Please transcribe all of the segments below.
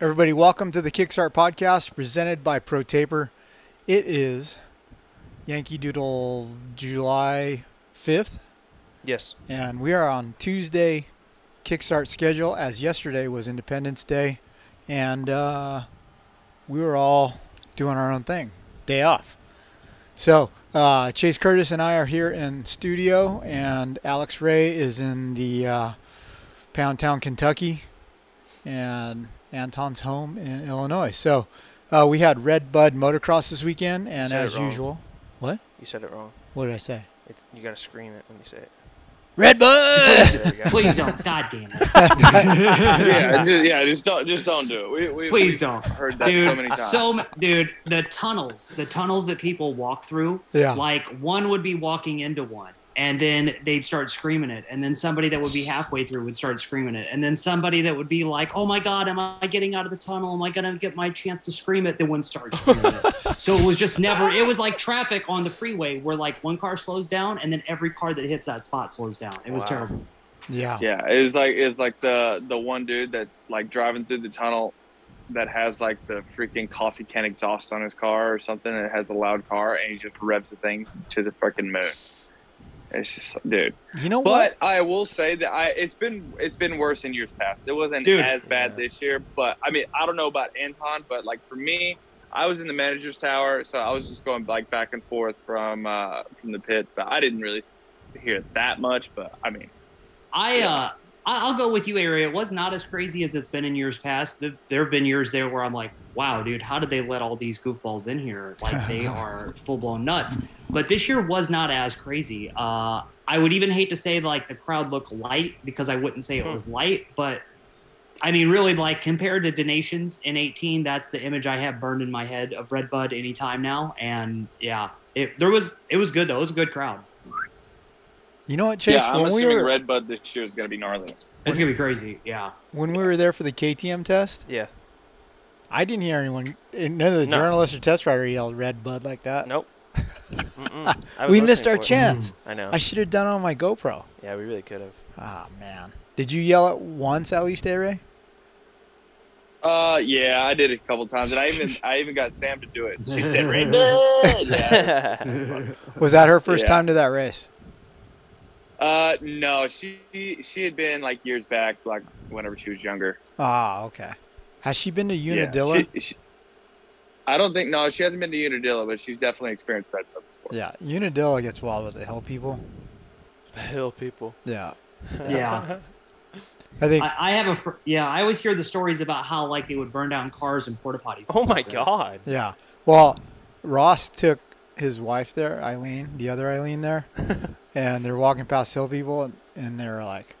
Everybody, welcome to the Kickstart podcast presented by ProTaper. It is Yankee Doodle July 5th, Yes. and we are on Tuesday Kickstart schedule as yesterday was Independence Day, and uh, we were all doing our own thing, day off. So uh, Chase Curtis and I are here in studio, and Alex Ray is in the uh, Pound Town, Kentucky, and Anton's home in Illinois. So uh, we had Red Bud Motocross this weekend, and as usual, what? You said it wrong. What did I say? It's you gotta scream it when you say it. Red Bud. There you go. Please don't. God damn it. yeah, just, yeah, just don't, just don't do it. We, we, Please we've don't. Heard that Dude, so many times. so dude, the tunnels, the tunnels that people walk through, yeah. like one would be walking into one, and then they'd start screaming it, and then somebody that would be halfway through would start screaming it, and then somebody that would be like, "Oh my God, am I getting out of the tunnel? Am I gonna get my chance to scream it?" They wouldn't start. So it was just never. It was like traffic on the freeway, where like one car slows down, and then every car that hits that spot slows down. It was Wow. terrible. Yeah. Yeah, it was like it's like the the one dude that's like driving through the tunnel that has like the freaking coffee can exhaust on his car or something. And it has a loud car, and he just revs the thing to the freaking moon. It's just, dude. You know what? But I will say that I it's been it's been worse in years past. It wasn't Dude. as bad Yeah. this year, but I mean I don't know about Anton, but like for me, I was in the manager's tower, so I was just going like back and forth from uh, from the pits, but I didn't really hear that much. But I mean, I Yeah. uh I- I'll go with you, Ari. It was not as crazy as it's been in years past. There- There have been years there where I'm like, wow, dude, how did they let all these goofballs in here? Like they are full blown nuts. But this year was not as crazy. Uh, I would even hate to say like the crowd looked light because I wouldn't say it Hmm. was light, but I mean, really, like compared to the Nations in 18, that's the image I have burned in my head of Redbud anytime now. And yeah, it there was it was good though. It was a good crowd. You know what, Chase? yeah, I'm when we assuming were Red Bud this year is going to be gnarly. It's gonna be crazy. Yeah. when we were there for the KTM test, Yeah. I didn't hear anyone. None of the No. journalist or test rider yelled "Red Bud" like that. Nope. We missed our for it. chance. I know. I should have done it on my GoPro. yeah, we really could have. Ah man. Did you yell it once at least, A Ray? Uh, yeah, I did it a couple times, and I even I even got Sam to do it. She said Red Bud. Yeah. Was that her first Yeah. time to that race? Uh, no, she she had been like years back, like whenever she was younger. Ah, okay. Has she been to Yeah, Unadilla? she- she- I don't think no, she hasn't been to Unadilla, but she's definitely experienced that Bud before. Yeah, Unadilla gets wild with the hill people. The hill people. Yeah, Yeah. I think. I, I have a fr- yeah. I always hear the stories about how like they would burn down cars and porta potties. and Oh my god. Yeah. Well, Ross took his wife there, Eileen, the other Eileen there, and they're walking past hill people, and, and they're like,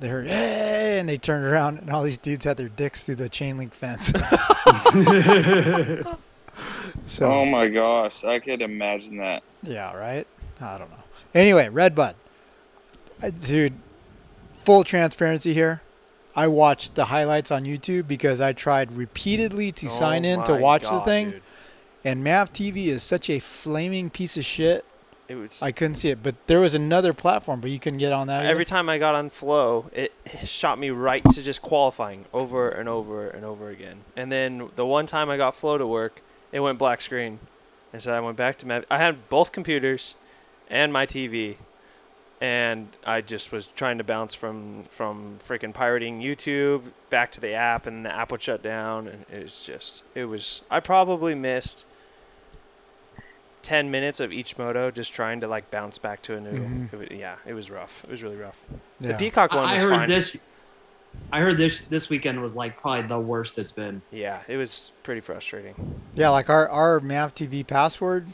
they heard, hey, and they turned around, and all these dudes had their dicks through the chain link fence. so, Oh my gosh, I could imagine that. yeah, right? I don't know. Anyway, Red Bud. I- Dude, full transparency here. I watched the highlights on YouTube because I tried repeatedly to Oh sign in to my watch the thing. dude. And MAV TV is such a flaming piece of shit. It was I couldn't see it, but there was another platform, but you couldn't get on that. every either? time I got on Flo, it shot me right to just qualifying over and over and over again. And then the one time I got Flo to work, it went black screen, and so I went back to my. I had both computers, and my TV, and I just was trying to bounce from from freaking pirating YouTube back to the app, and the app would shut down, and it was just it was. I probably missed. 10 minutes of each moto just trying to like bounce back to a new Mhm. it was, yeah it was rough it was really rough Yeah. the Peacock one I, I heard fine. this. I heard this this weekend was like probably the worst it's been. Yeah, it was pretty frustrating. yeah, like our our MAV TV password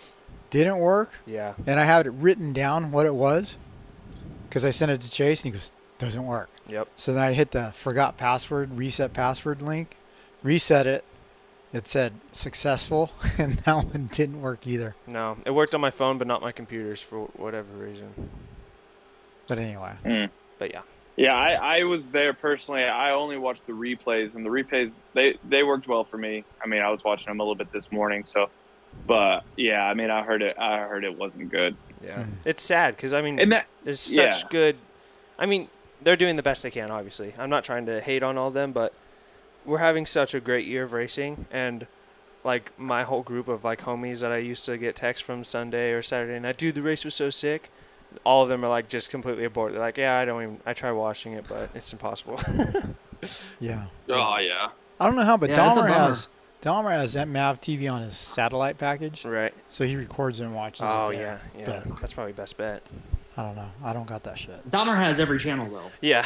didn't work, Yeah. and I had it written down what it was because I sent it to Chase, and he goes, "Doesn't work." Yep. So then I hit the forgot password, reset password link, reset it. It said successful, and that one didn't work either. No, it worked on my phone, but not my computers for whatever reason. But anyway, Mm. But yeah, Yeah, I, I was there personally. I only watched the replays, and the replays they they worked well for me. I mean, I was watching them a little bit this morning, so. But yeah, I mean, I heard it. I heard it wasn't good. yeah, Mhm. it's sad because I mean, And that there's such yeah. good. I mean, they're doing the best they can. Obviously, I'm not trying to hate on all of them, but we're having such a great year of racing, and like my whole group of like homies that I used to get texts from Sunday or Saturday night, dude, the race was so sick. All of them are like just completely aboard. They're like, yeah, I don't even. I try watching it, but it's impossible. yeah. oh yeah, I don't know how, but Yeah, Dahmer has Dahmer has that Mav TV on his satellite package, right? so he records it and watches Oh it. yeah, yeah. But That's probably best bet. I don't know. I don't got that shit. Dahmer has every channel though. Yeah,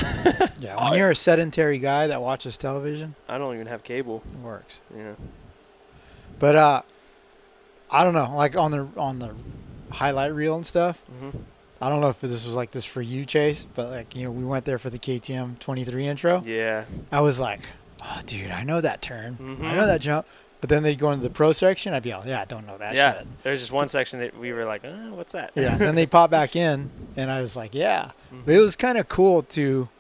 Yeah, when you're a sedentary guy that watches television, I don't even have cable. it works. Yeah. But uh, I don't know. Like on the on the highlight reel and stuff. Mm-hmm. I don't know if this was like this for you, Chase, but like you know, we went there for the KTM 23 intro. Yeah. I was like, oh, dude, I know that turn. I Mhm. I know that jump. But then they'd go into the pro section. I'd be all, yeah, I don't know that shit. yeah. shit. There's just one section that we were like, uh, what's that? Yeah. then they pop back in, and I was like, yeah. Mhm. But it was kind of cool to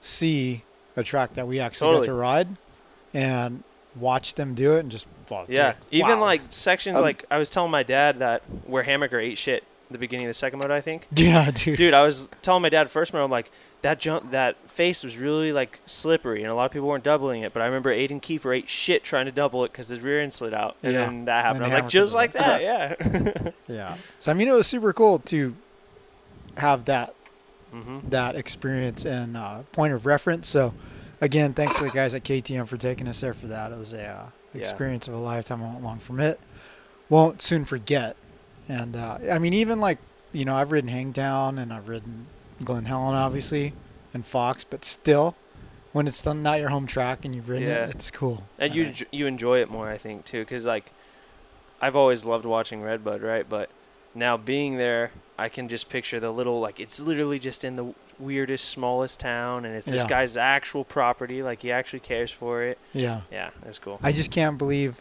see a track that we actually Totally. got to ride and watch them do it and just, well, Yeah, dude, even wow. like sections Um, like I was telling my dad that where Hammaker ate shit the beginning of the second mode, I think. yeah, dude. Dude, I was telling my dad first mode, I'm like, that jump, that face was really like slippery, and a lot of people weren't doubling it. But I remember Aiden Kiefer ate shit trying to double it because his rear end slid out, and Yeah. then that happened. And I was like, just like that, yeah. Yeah. So I mean, it was super cool to have that hmm that experience and uh, point of reference. So again, thanks to the guys at KTM for taking us there for that. It was a uh, Yeah. experience of a lifetime. I won't long from it. Won't soon forget. And uh, I mean, even like you know, I've ridden Hangtown and I've ridden Glen Helen, obviously, and Fox, but still, when it's done not your home track and you've ridden Yeah. it, it's cool. And you you enjoy it more, I think, too, because like I've always loved watching Redbud, right? But now being there, I can just picture the little like it's literally just in the weirdest, smallest town, and it's this Yeah. guy's actual property. Like he actually cares for it. yeah. Yeah, it's cool. I just can't believe,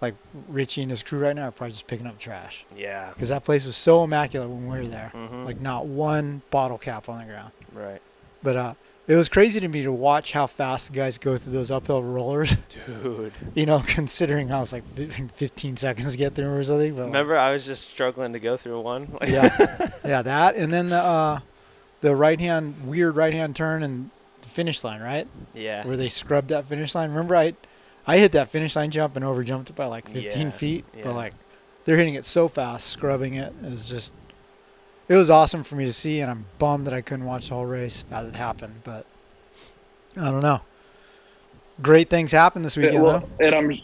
like Ritchie and his crew right now are probably just picking up trash Yeah. because that place was so immaculate when we were there. hmm Like not one bottle cap on the ground. right, But uh, it was crazy to me to watch how fast the guys go through those uphill rollers. dude. you know, considering I was like 15 seconds to get through or something. But like, Remember, I was just struggling to go through one. Yeah, yeah, that, and then the uh, the right hand weird right hand turn and the finish line, right, yeah. where they scrubbed that finish line. Remember, I I hit that finish line jump and over jumped it by like 15 Yeah, feet, yeah. but like they're hitting it so fast, scrubbing it is just. It was awesome for me to see, and I'm bummed that I couldn't watch the whole race as it happened. But I don't know. Great things happened this weekend, Yeah, well, though. and I'm.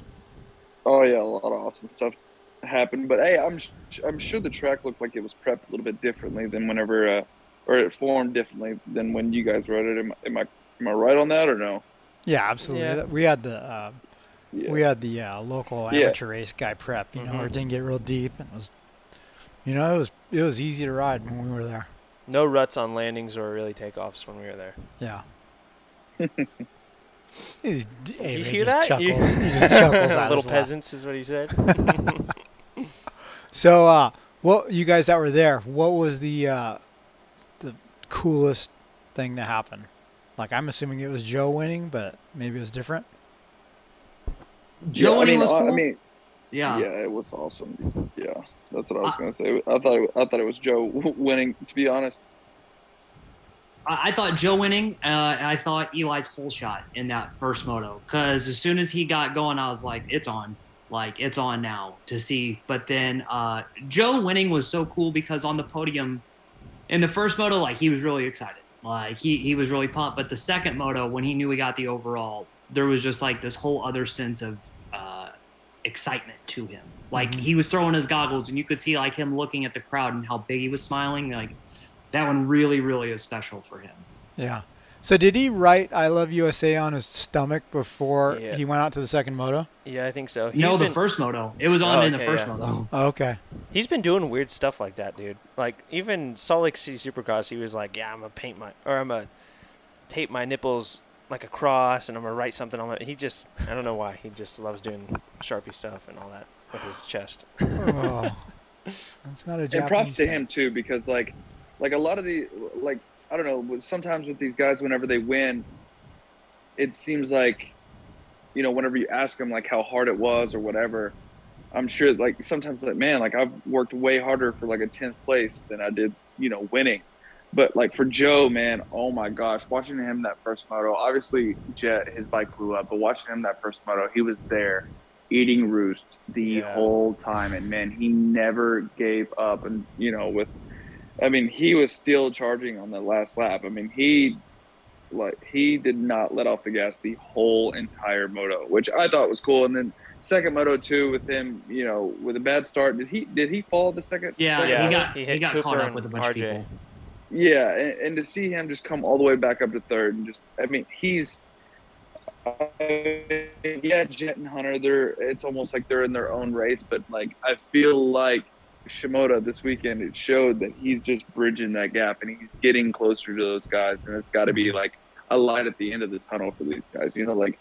Oh yeah, a lot of awesome stuff happened. But hey, I'm I'm sure the track looked like it was prepped a little bit differently than whenever, uh, or it formed differently than when you guys rode it. Am, am I am I right on that or no? Yeah, absolutely. Yeah. We had the uh, Yeah. we had the uh, local Yeah. amateur race guy prep, you know, where Mhm. it didn't get real deep and it was, you know, it was it was easy to ride when we were there. No ruts on landings or really takeoffs when we were there. Yeah. Did Did you hear that? You- Chuckles. He just chuckles at Little us laugh. peasants is what he said. So, uh, what you guys that were there? What was the uh, the coolest thing to happen? Like, I'm assuming it was Jo winning, but maybe it was different. Jo yeah, I winning mean, was I- cool. I mean, yeah. yeah, it was awesome. Yeah, that's what I was I- gonna say. I thought it, I thought it was Jo winning. To be honest, I, I thought Jo winning, uh, and I thought Eli's whole shot in that first moto. Because as soon as he got going, I was like, it's on. Like, it's on now to see. But then uh, Jo winning was so cool because on the podium in the first moto, like, he was really excited. Like, he, he was really pumped. But the second moto, when he knew he got the overall, there was just like this whole other sense of uh, excitement to him. Like, Mhm. he was throwing his goggles, and you could see, like, him looking at the crowd and how big he was smiling. Like, that one really, really is special for him. Yeah. So, did he write "I love USA" on his stomach before Yeah. he went out to the second moto? yeah, I think so. He's no, been, the first moto. It was on Oh, in the first yeah. moto. Oh, okay. He's been doing weird stuff like that, dude. Like even Salt Lake City Supercross, he was like, "Yeah, I'm gonna paint my or I'm gonna tape my nipples like a cross and I'm gonna write something on it. He just I don't know why he just loves doing sharpie stuff and all that with his chest. Oh, that's not a Japanese and props to thing. him too because like like a lot of the like i don't know sometimes with these guys whenever they win it seems like you know whenever you ask them like how hard it was or whatever i'm sure like sometimes like man like i've worked way harder for like a 10th place than i did you know winning but like for Jo man oh my gosh watching him that first moto obviously Jett his bike blew up but watching him that first moto he was there eating roost the Yeah. whole time and man he never gave up and you know with i mean he was still charging on the last lap. I mean he like he did not let off the gas the whole entire moto which i thought was cool. And then second moto too with him you know with a bad start. Did he did he fall the second Yeah, second Yeah, he got he he, got Cooper caught up with a bunch of people. Yeah, and, and to see him just come all the way back up to third and just, I mean, he's, uh, yeah, Jett and Hunter, they're, it's almost like they're in their own race, but like, I feel like Shimoda this weekend, it showed that he's just bridging that gap and he's getting closer to those guys. And it's got to be mm-hmm. like a light at the end of the tunnel for these guys. You know, like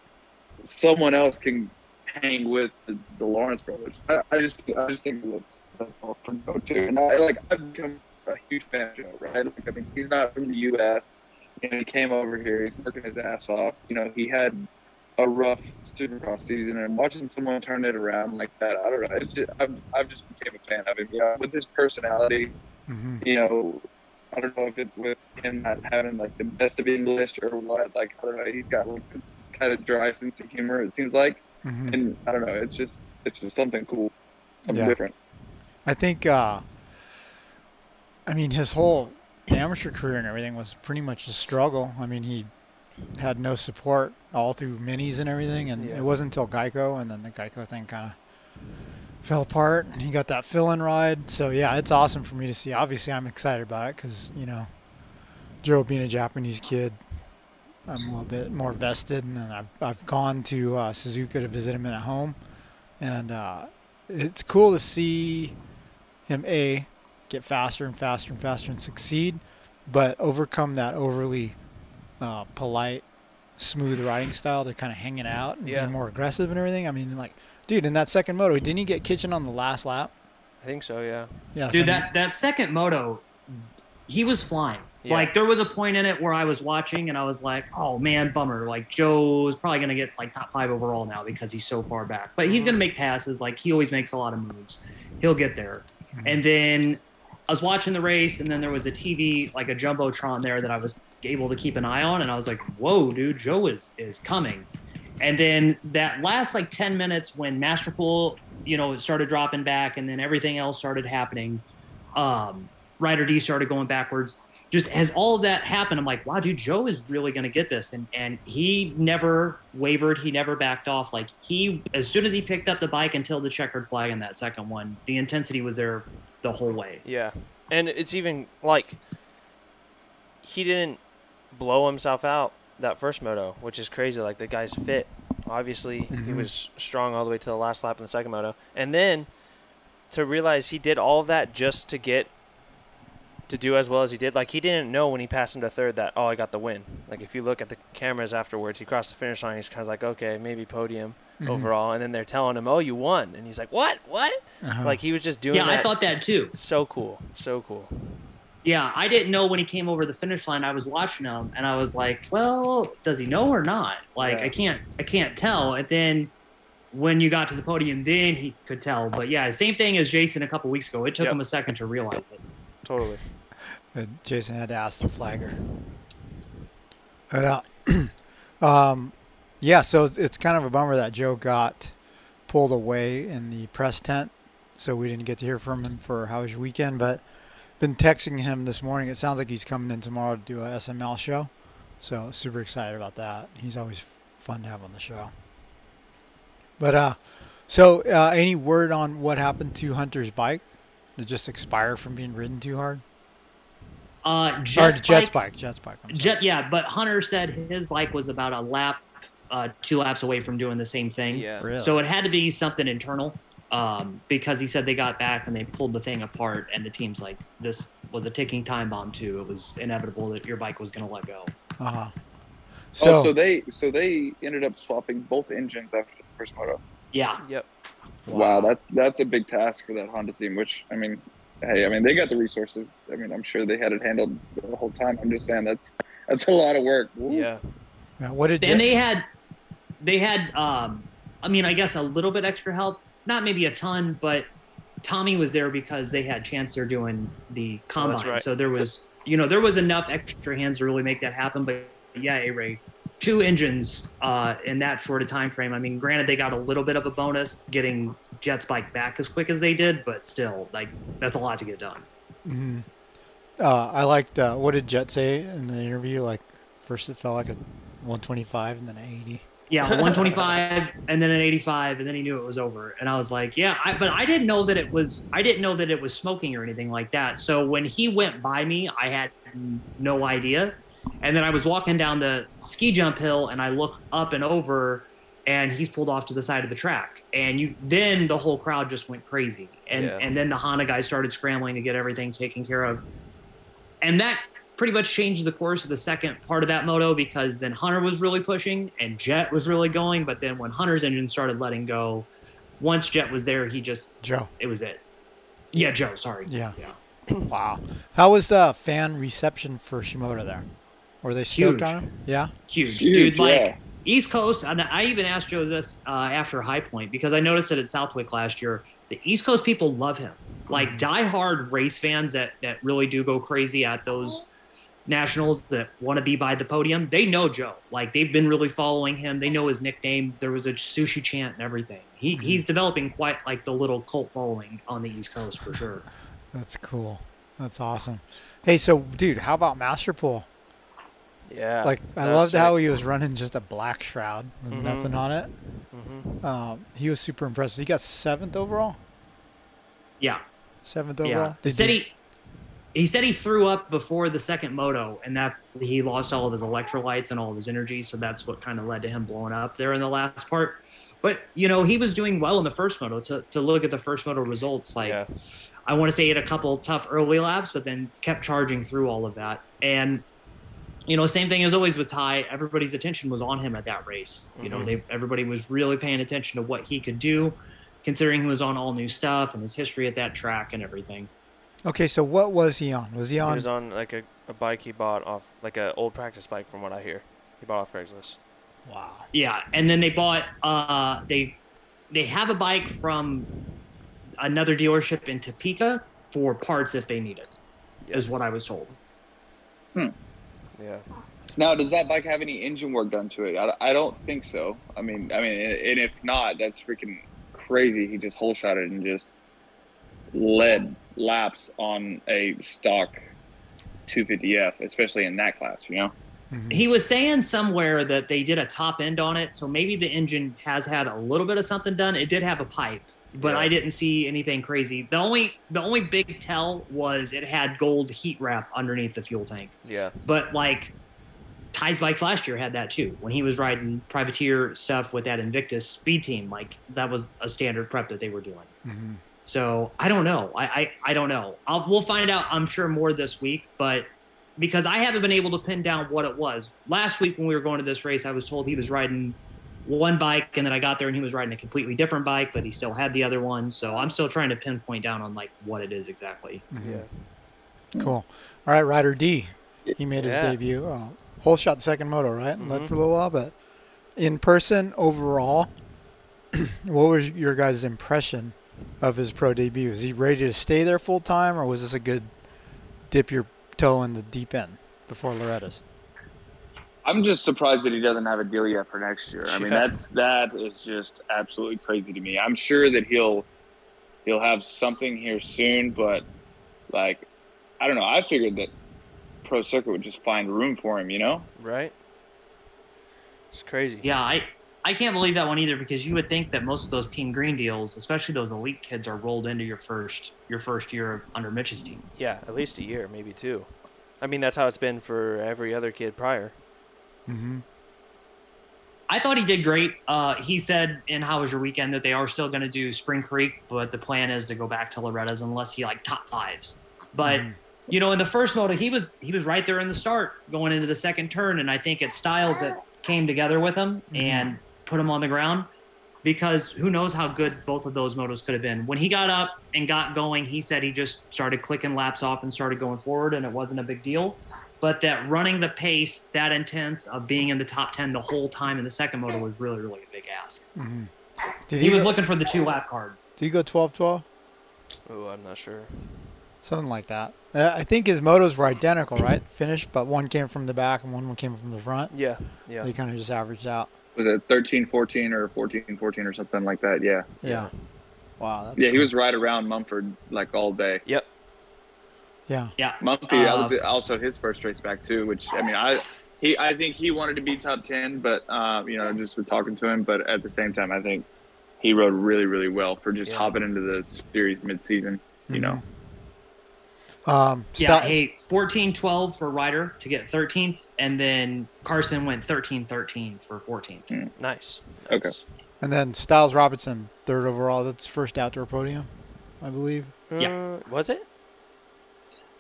someone else can hang with the, the Lawrence brothers. I, I just, I just think it looks that's all for Jo too. And I like, I've become a huge fan of Jo, right? Like, I mean, he's not from the U.S. You know, he came over here. He's working his ass off. You know, he had a rough Supercross season, and watching someone turn it around like that, I don't know. It's just, I've, I've just became a fan of him. Know, with his personality, Mhm. you know, I don't know if it's with him not having like the best of English or what. Like, I don't know. He's got like this kind of dry sense of humor. It seems like, Mhm. and I don't know. It's just, it's just something cool, something Yeah. different. I think, uh, I mean, his whole amateur career and everything was pretty much a struggle. I mean, he had no support all through minis and everything, and Yeah. it wasn't until Geico, and then the Geico thing kind of fell apart, and he got that fill-in ride. So yeah, it's awesome for me to see. Obviously, I'm excited about it because you know, Jo being a Japanese kid, I'm a little bit more vested, and then I've I've gone to uh, Suzuka to visit him at home, and uh, it's cool to see him a get faster and faster and faster and succeed, but overcome that overly uh, polite, smooth riding style to kind of hang it out and Yeah. be more aggressive and everything. I mean, like, dude, in that second moto, didn't he get Kitchen on the last lap? I think so, yeah. Yeah, Dude, so- that that second moto, he was flying. Yeah. Like there was a point in it where I was watching and I was like, "Oh man, bummer! Like Jo's probably gonna get like top five overall now because he's so far back. But he's gonna make passes. Like he always makes a lot of moves. He'll get there." And then I was watching the race, and then there was a TV like a jumbotron there that I was able to keep an eye on, and I was like, "Whoa, dude, Jo is is coming." And then that last like ten minutes when Masterpool, you know, started dropping back, and then everything else started happening. Um, Ryder D started going backwards. Just as all of that happened, I'm like, wow, dude, Jo is really going to get this, and and he never wavered, he never backed off. Like he, as soon as he picked up the bike until the checkered flag in that second one, the intensity was there the whole way. Yeah. And it's even like he didn't blow himself out that first moto, which is crazy. Like the guy's fit. Obviously, he Mhm. was strong all the way to the last lap in the second moto. And then to realize he did all of that just to get to do as well as he did. Like he didn't know when he passed him to third that oh I got the win. Like if you look at the cameras afterwards, he crossed the finish line. He's kind of like okay maybe podium Mhm. overall, and then they're telling him oh you won, and he's like what what? Uh-huh. Like he was just doing Yeah, that. I thought that too. so cool, so cool. Yeah, I didn't know when he came over the finish line. I was watching him, and I was like, "Well, does he know or not?" Like, Yeah. I can't, I can't tell. And then when you got to the podium, then he could tell. But yeah, same thing as Jason a couple weeks ago. It took Yep. him a second to realize it. Totally. Jason had to ask the flagger. But uh, um, yeah, so it's, it's kind of a bummer that Jo got pulled away in the press tent, so we didn't get to hear from him for how was your weekend. But been texting him this morning. It sounds like he's coming in tomorrow to do a SML show, so super excited about that. He's always fun to have on the show. But uh, so uh, any word on what happened to Hunter's bike? Did it just expire from being ridden too hard? Uh, Or Jett's, Jett's bike, bike. Jett's bike. Jett, yeah, but Hunter said his bike was about a lap, uh, two laps away from doing the same thing. Yeah. Really? So it had to be something internal, um, because he said they got back and they pulled the thing apart, and the team's like, "This was a ticking time bomb too. It was inevitable that your bike was going to let go." Uh-huh. So, oh, so they so they ended up swapping both engines after the first moto. Yeah. Yep. Wow, that that's a big task for that Honda team. Which I mean, hey, I mean they got the resources. I mean, I'm sure they had it handled the whole time. I'm just saying that's that's a lot of work. Woo. Yeah. yeah, what did and you, they had they had um i mean i guess a little bit extra help not maybe a ton but tommy was there because they had chancellor doing the combine right. so there was you know there was enough extra hands to really make that happen but yeah a ray two engines uh in that short a time frame i mean granted they got a little bit of a bonus getting Jett's bike back as quick as they did but still like that's a lot to get done Mhm. Uh, I liked uh, what did Jett say in the interview? Like first it felt like a 125 and then an 80. Yeah, 125 and then an 85 and then he knew it was over. And I was like, yeah, I, but I didn't know that it was I didn't know that it was smoking or anything like that. So when he went by me, I had no idea. And then I was walking down the ski jump hill and I look up and over and he's pulled off to the side of the track. And you then the whole crowd just went crazy. And Yeah. and then the Honda guys started scrambling to get everything taken care of. And that pretty much changed the course of the second part of that moto because then Hunter was really pushing and Jett was really going. But then when Hunter's engine started letting go, once Jett was there, he just Jo. it was it. Yeah, Jo. Sorry. Yeah. Yeah. Wow. How was the fan reception for Shimoda there? Were they stoked Huge. on him? Yeah. Huge, Huge, dude. Like yeah. East Coast, and I even asked Jo this uh, after High Point because I noticed it at Southwick last year. The East Coast people love him. Like diehard race fans that that really do go crazy at those nationals that want to be by the podium. They know Jo. Like they've been really following him. They know his nickname. There was a sushi chant and everything. He he's developing quite like the little cult following on the East Coast for sure. That's cool. That's awesome. Hey, so dude, how about Masterpool? Yeah. Like I that's loved how he was running just a black shroud with Mhm. nothing on it. Mhm. Um, he was super impressive. He got seventh overall. Yeah. Seventh Yeah. overall. He Did said you- he he said he threw up before the second moto and that he lost all of his electrolytes and all of his energy, so that's what kind of led to him blowing up there in the last part. But you know, he was doing well in the first moto. To to look at the first moto results, like yeah. I want to say he had a couple tough early laps, but then kept charging through all of that. And you know, same thing as always with Ty. Everybody's attention was on him at that race. You know, Mhm. they everybody was really paying attention to what he could do, considering he was on all new stuff and his history at that track and everything. Okay, so what was he on? Was he on? He on? was on like a, a bike he bought off like a old practice bike from what I hear. He bought off Craigslist. wow. Yeah, and then they bought uh they they have a bike from another dealership in Topeka for parts if they need it. Is Yeah. what I was told. Yeah. Now, does that bike have any engine work done to it? I, I don't think so. I mean, I mean, and if not, that's freaking crazy. He just hole shot it and just led laps on a stock 250F, especially in that class. You know? Mhm. He was saying somewhere that they did a top end on it, so maybe the engine has had a little bit of something done. It did have a pipe, but Yeah. I didn't see anything crazy. The only the only big tell was it had gold heat wrap underneath the fuel tank. Yeah. But like Ty's bikes last year had that too. When he was riding privateer stuff with that Invictus speed team, like that was a standard prep that they were doing. Mhm. So I don't know. I I, I don't know. I'll, we'll find out. I'm sure more this week, but because I haven't been able to pin down what it was. Last week when we were going to this race, I was told he was riding one bike, and then I got there and he was riding a completely different bike, but he still had the other one. So I'm still trying to pinpoint down on like what it is exactly. Mhm. Yeah. Cool. All right, Ryder D. He made his Yeah. debut. Uh, whole shot second moto, right? Led Mhm. for a little while, but in person overall, what was your guys' impression of his pro debut? Is he ready to stay there full time, or was this a good dip your toe in the deep end before Loretta's? I'm just surprised that he doesn't have a deal yet for next year. I mean, Yeah. that's that is just absolutely crazy to me. I'm sure that he'll he'll have something here soon, but like, I don't know. I figured that pro circuit would just find room for him. You know? Right. It's crazy. Yeah, I I can't believe that one either because you would think that most of those Team Green deals, especially those elite kids, are rolled into your first your first year under Mitch's team. Yeah. At least a year, maybe two. I mean, that's how it's been for every other kid prior. Mm-hmm. I thought he did great. Uh, he said in How Was Your Weekend that they are still going to do Spring Creek, but the plan is to go back to Loretta's unless he like top fives. But Mhm. you know, in the first moto, he was he was right there in the start, going into the second turn, and I think it's Stilez that came together with him and put him on the ground. Because who knows how good both of those motos could have been. When he got up and got going, he said he just started clicking laps off and started going forward, and it wasn't a big deal. But that running the pace that intense of being in the top ten the whole time in the second moto was really really a big ask. Did He was go- looking for the two lap card. Did he go 12-12? Oh, I'm not sure. Something like that. Uh, I think his motos were identical, right? Finished, but one came from the back and one came from the front. Yeah, yeah. They kind of just averaged out. Was it 13, 14 or 14, 14 or something like that? Yeah. Yeah. Wow. That's yeah, he was right around Mumford like all day. Yep. Yeah. Yeah. Mumpy, that was Uh, also his first race back too. Which I mean, I he I think he wanted to be top ten, but uh, you know, just with talking to him. But at the same time, I think he rode really, really well for just Yeah. hopping into the series mid-season. You know, Um, Yeah, Sti- hey, 14 12 for Ryder to get 13th, and then Carson went 13 13 for 14th. Nice. Okay. And then Stilez Robinson, third overall. That's first outdoor podium, I believe. Yeah. Uh, was it?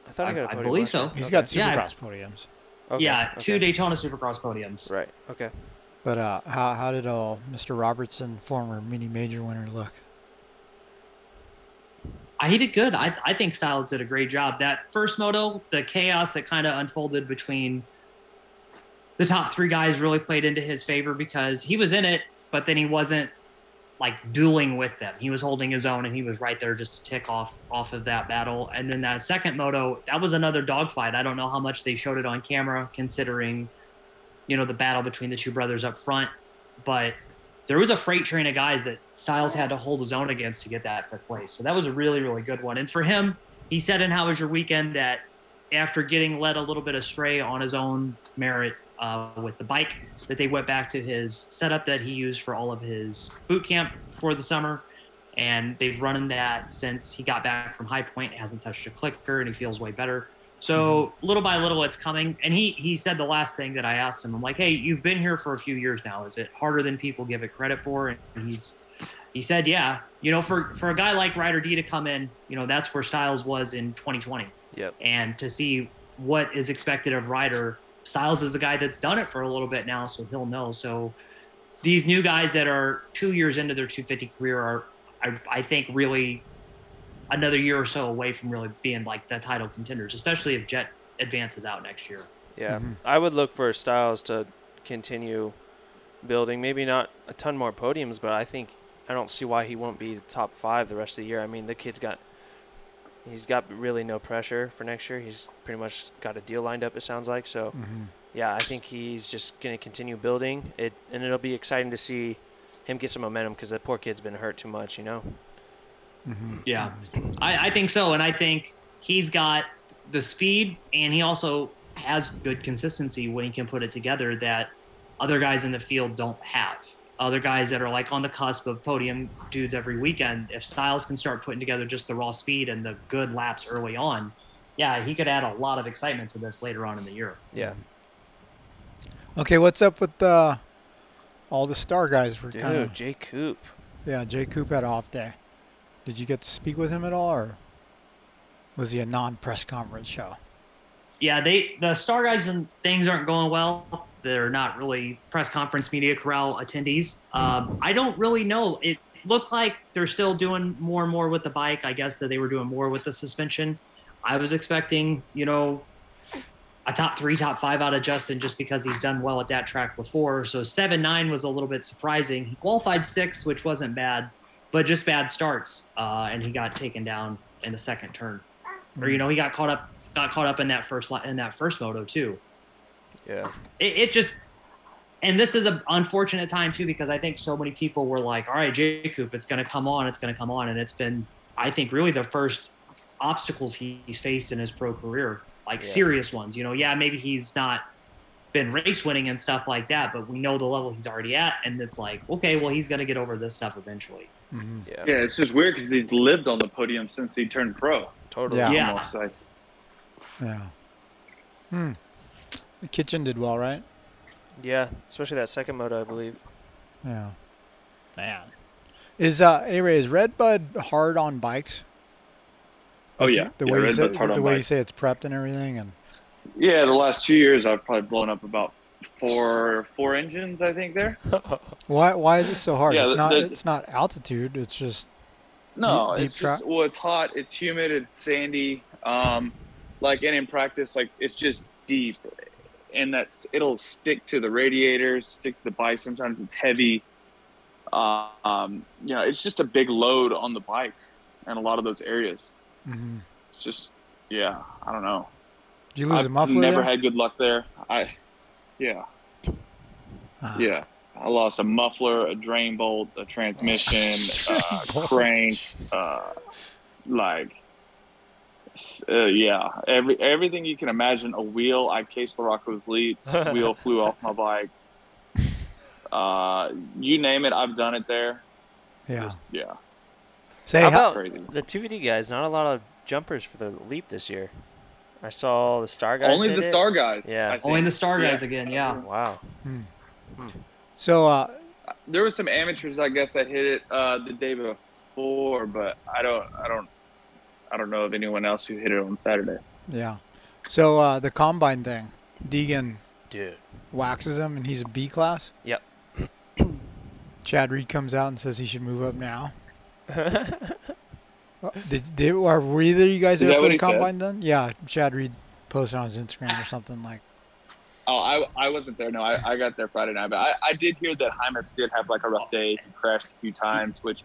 I thought I, I- got a I podium believe so. He's Okay. got Yeah. Supercross podiums. Okay, Yeah, okay. two Daytona Supercross podiums. Right. Okay. But uh, how how did uh, Mr. Robertson, former mini major winner, look? Uh, he did good. I, I think Stilez did a great job. That first moto, the chaos that kind of unfolded between the top three guys really played into his favor because he was in it, but then he wasn't like dueling with them. He was holding his own and he was right there just to tick off off of that battle. And then that second moto, that was another dogfight. I don't know how much they showed it on camera considering, you know, the battle between the two brothers up front. But there was a freight train of guys that Stilez had to hold his own against to get that fifth place. So that was a really, really good one. And for him, he said in How Was Your Weekend that after getting led a little bit astray on his own merit uh, with the bike, that they went back to his setup that he used for all of his boot camp for the summer. And they've run in that since he got back from High Point, hasn't touched a clicker, and he feels way better. So little by little, it's coming. And he he said the last thing that I asked him, I'm like, hey, you've been here for a few years now. Is it harder than people give it credit for? And he's he said, yeah. You know, for for a guy like Ryder D to come in, you know, that's where Stilez was in 2020. Yep. And to see what is expected of Ryder, Stilez is the guy that's done it for a little bit now, so he'll know. So these new guys that are two years into their 250 career are, I, I think, really another year or so away from really being like the title contenders, especially if Jett advances out next year. Yeah, Mhm. I would look for Stilez to continue building. Maybe not a ton more podiums, but I think I don't see why he won't be top five the rest of the year. I mean, the kid's got he's got really no pressure for next year. He's pretty much got a deal lined up. It sounds like so. Mm-hmm. Yeah, I think he's just gonna continue building it, and it'll be exciting to see him get some momentum because that poor kid's been hurt too much. You know. Mm-hmm. Yeah, I, I think so, and I think he's got the speed, and he also has good consistency when he can put it together that other guys in the field don't have. Other guys that are like on the cusp of podium dudes every weekend. If Stilez can start putting together just the raw speed and the good laps early on, yeah, he could add a lot of excitement to this later on in the year. Yeah, Okay, what's up with uh, all the star guys? Were dude, kind of Jay Coop. yeah. Jay Coop had an off day. Did you get to speak with him at all, or was he a non-press conference show? yeah, they the star guys when things aren't going well, they're not really press conference media corral attendees. Um, I don't really know. It looked like they're still doing more and more with the bike. I guess that they were doing more with the suspension. I was expecting, you know, a top three, top five out of Justin just because he's done well at that track before. So seven nine was a little bit surprising. He qualified sixth, which wasn't bad, but just bad starts, uh, and he got taken down in the second turn, or you know, he got caught up got caught up in that first in that first moto too. Yeah, It, it just and this is an unfortunate time too because I think so many people were like, "All right, Jacob, it's going to come on, it's going to come on," and it's been, I think, really the first obstacles he's faced in his pro career, like Yeah. serious ones. You know, yeah, maybe he's not been race winning and stuff like that, but we know the level he's already at, and it's like, okay, well, he's going to get over this stuff eventually. Mm-hmm. yeah, yeah, it's just weird because he's lived on the podium since he turned pro. totally. Yeah. Yeah. Almost like Yeah. Hmm. The Kitchen did well, right? Yeah, especially that second moto, I believe. Yeah. Man. Is uh A Ray, is Redbud hard on bikes? Oh yeah, the yeah, way you Red say the on way you say it's prepped and everything, and Yeah, the last two years I've probably blown up about four four engines. I think there. why why is it so hard? Yeah, it's the- not the- it's not altitude. It's just No, Deep- deep it's just track? well, it's hot, it's humid, it's sandy. Um, like and in practice, like it's just deep, and that's it'll stick to the radiators, stick to the bike. Sometimes it's heavy. Uh, um, you know, it's just a big load on the bike, and a lot of those areas. mhm. It's just, yeah, I don't know. Did you lose a muffler. I've a muffler never there? had good luck there. I, yeah, Ah. yeah. I lost a muffler, a drain bolt, a transmission, uh, crank, uh, like, uh, yeah, every everything you can imagine. A wheel. I cased the LaRocco's Leap. Wheel flew off my bike. Uh, you name it, I've done it there. Yeah. Yeah, Say How how, about crazy. the 2VD guys? Not a lot of jumpers for the leap this year. I saw the Star guys. only hit the it. star guys. Yeah. Only the star guys Yeah. again. Yeah. Wow. so uh, There was some amateurs, I guess, that hit it uh, the day before, but I don't, I don't, I don't know of anyone else who hit it on Saturday. yeah. So uh, the combine thing, Deegan Dude. waxes him, and he's a B class. Yep. Chad Reed comes out and says he should move up now. Uh, did, did or were either of you guys Is there for the he said? combine then? Yeah, Chad Reed posted on his Instagram or something like. Oh, I, I wasn't there. No, I, I got there Friday night, but I, I did hear that Hymas did have like a rough day. He crashed a few times, which,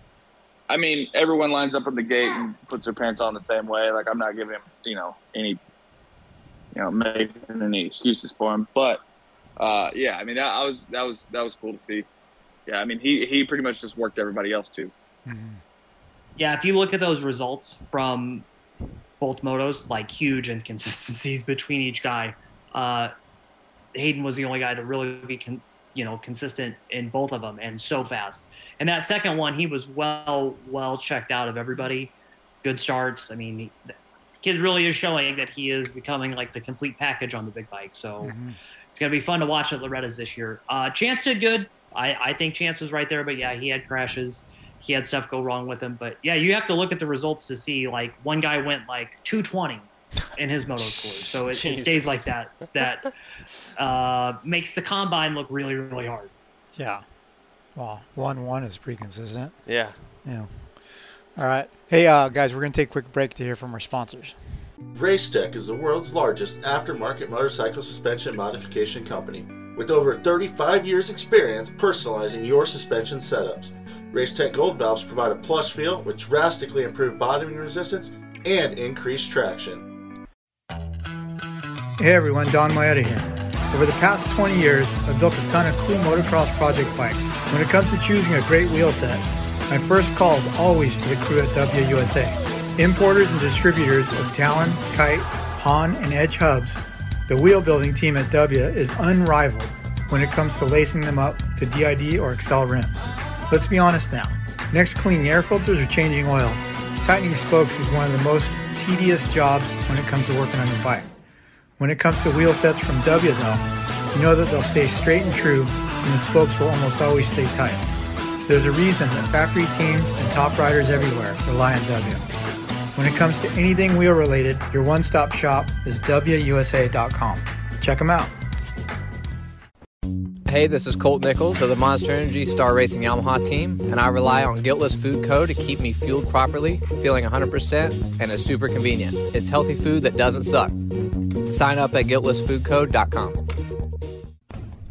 I mean, everyone lines up at the gate and puts their pants on the same way. Like I'm not giving him, you know, any, you know, making any excuses for him. But, uh, yeah, I mean, that I was that was that was cool to see. Yeah, I mean, he he pretty much just worked everybody else too. mhm. Yeah, if you look at those results from both motos, like huge inconsistencies between each guy. Uh, Hayden was the only guy to really be, con- you know, consistent in both of them, and so fast. And that second one, he was well, well checked out of everybody. Good starts. I mean, he, the kid really is showing that he is becoming like the complete package on the big bike. So Mhm. it's gonna be fun to watch at Loretta's this year. Uh, Chance did good. I, I think Chance was right there, but yeah, he had crashes. He had stuff go wrong with him. But yeah, you have to look at the results to see. Like one guy went like 220 in his moto score, so it, it stays like that. That uh, makes the combine look really, really hard. Yeah. Well, one one is pretty consistent. Yeah. Yeah. All right. Hey, uh, guys, we're gonna take a quick break to hear from our sponsors. Racetech is the world's largest aftermarket motorcycle suspension modification company with over 35 years experience personalizing your suspension setups. Racetech Gold valves provide a plush feel with drastically improved bottoming resistance and increased traction. Hey everyone, Donn Maeda here. Over the past 20 years, I've built a ton of cool motocross project bikes. When it comes to choosing a great wheel set, my first call is always to the crew at WUSA. Importers and distributors of Talon, Kite, Haan, and Edge hubs, the wheel building team at W is unrivaled when it comes to lacing them up to DID or Excel rims. Let's be honest now. Next cleaning air filters or changing oil, tightening spokes is one of the most tedious jobs when it comes to working on your bike. When it comes to wheel sets from W though, you know that they'll stay straight and true and the spokes will almost always stay tight. There's a reason that factory teams and top riders everywhere rely on W. When it comes to anything wheel related, your one stop shop is WUSA.com. Check them out. Hey, this is Colt Nichols of the Monster Energy Star Racing Yamaha team, and I rely on Guiltless Food Co. to keep me fueled properly, feeling 100%, and is super convenient. It's healthy food that doesn't suck. Sign up at guiltlessfoodco.com.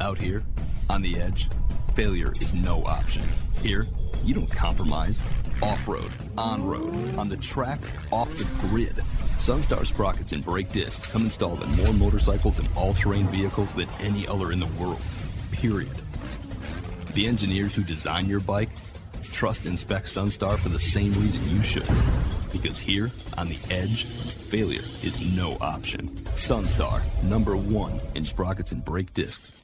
Out here, on the edge, failure is no option. Here, you don't compromise. Off road, on road, on the track, off the grid. Sunstar sprockets and brake discs come installed in more motorcycles and all terrain vehicles than any other in the world. Period. The engineers who design your bike trust and spec Sunstar for the same reason you should. Because here, on the edge, failure is no option. Sunstar, number one in sprockets and brake discs.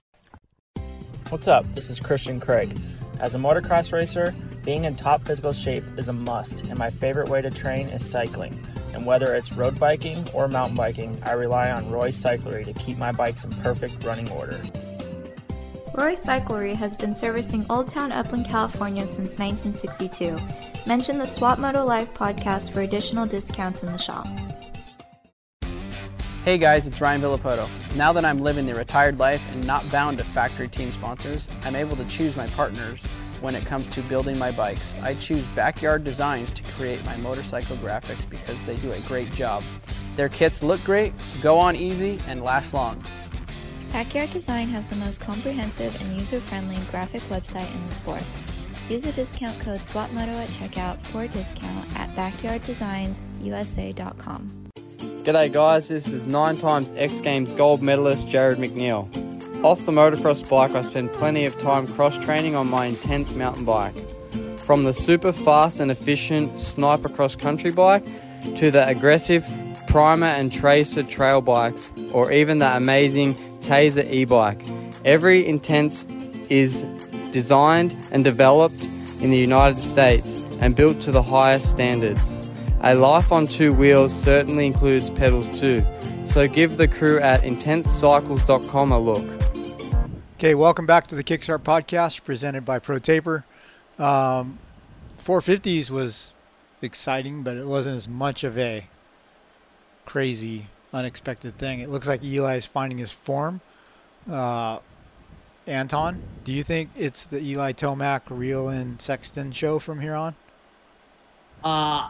What's up? This is Christian Craig. As a motocross racer, being in top physical shape is a must, and my favorite way to train is cycling. And whether it's road biking or mountain biking, I rely on Roy Cyclery to keep my bikes in perfect running order. Roy Cyclery has been servicing Old Town Upland, California since 1962. Mention the Swap Moto Live podcast for additional discounts in the shop. Hey guys, it's Ryan Villopoto. Now that I'm living the retired life and not bound to factory team sponsors, I'm able to choose my partners when it comes to building my bikes. I choose Backyard Designs to create my motorcycle graphics because they do a great job. Their kits look great, go on easy, and last long. Backyard Design has the most comprehensive and user-friendly graphic website in the sport. Use the discount code SWAPMOTO at checkout for a discount at backyarddesignsusa.com. G'day guys, this is nine times X Games gold medalist Jarryd McNeil. Off the motocross bike, I spend plenty of time cross training on my intense mountain bike. From the super fast and efficient sniper cross country bike to the aggressive primer and tracer trail bikes, or even the amazing Tazer e bike. Every intense is designed and developed in the United States and built to the highest standards. A life on two wheels certainly includes pedals too, so give the crew at intensecycles.com a look. Okay, welcome back to the Kickstart podcast presented by Pro Taper. Um, 450s was exciting, but it wasn't as much of a crazy, unexpected thing. It looks like Eli is finding his form. Uh, Anton, do you think it's the Eli Tomac, Real, and Sexton show from here on? Uh,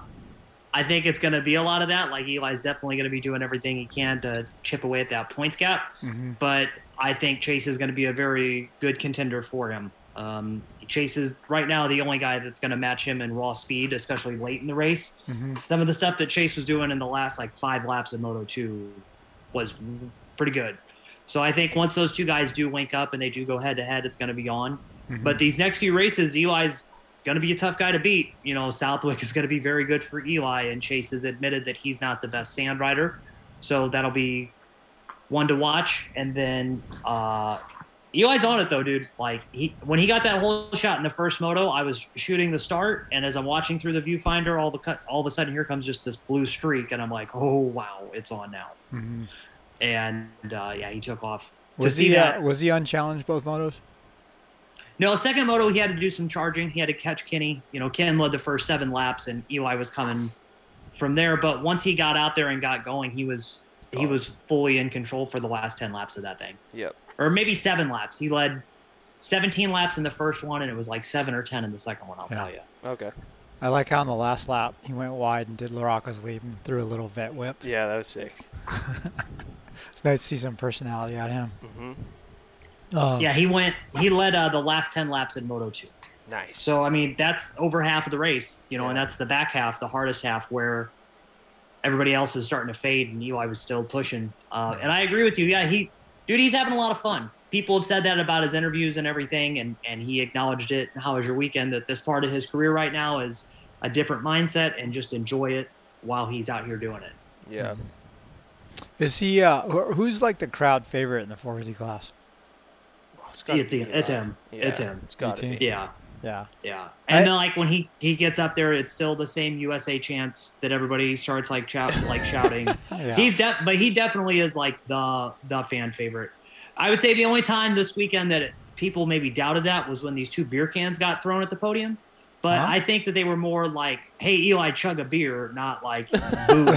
I think it's going to be a lot of that. Like Eli's definitely going to be doing everything he can to chip away at that points gap. Mm-hmm. But I think Chase is going to be a very good contender for him. Um, Chase is right now the only guy that's going to match him in raw speed, especially late in the race. Mm-hmm. Some of the stuff that Chase was doing in the last like five laps of Moto 2 was pretty good. So I think once those two guys do link up and they do go head to head, it's going to be on. Mhm. But these next few races, Eli's going to be a tough guy to beat. You know, Southwick is going to be very good for Eli, and Chase has admitted that he's not the best sand rider. So that'll be one to watch. And then uh, Eli's on it though, dude. Like he when he got that whole shot in the first moto, I was shooting the start, and as I'm watching through the viewfinder, all the cut, all of a sudden here comes just this blue streak, and I'm like, oh wow, it's on now. Mm-hmm. And uh, yeah, he took off. Was he uh, was he unchallenged both motos? No, second moto he had to do some charging. He had to catch Kenny. You know, Ken led the first seven laps, and Eli was coming from there. But once he got out there and got going, he was he Oh. was fully in control for the last ten laps of that thing, Yep. or maybe seven laps. He led seventeen laps in the first one, and it was like seven or ten in the second one. I'll Yeah. tell you. Okay. I like how on the last lap he went wide and did LaRocco's Leap and threw a little vet whip. Yeah, that was sick. It's nice to see some personality out of him. hmm Um, yeah, he went. He led uh, the last ten laps in Moto two. Nice. So I mean, that's over half of the race, you know, and that's the back half, the hardest half, where everybody else is starting to fade, and Eli was still pushing. Uh, and I agree with you. Yeah, he, dude, he's having a lot of fun. People have said that about his interviews and everything, and and he acknowledged it. How was your weekend? That this part of his career right now is a different mindset, and just enjoy it while he's out here doing it. yeah. Is he? Uh, who's like the crowd favorite in the 450 class? It's It's him. It's him. Yeah, It's him. It's gotta be. Yeah. Yeah. Yeah, and I- then like when he he gets up there, it's still the same USA chants that everybody starts like shout like shouting. Yeah. He's def- but he definitely is like the the fan favorite. I would say the only time this weekend that people maybe doubted that was when these two beer cans got thrown at the podium. But Huh? I think that they were more like, "Hey, Eli, chug a beer," not like, "Boo,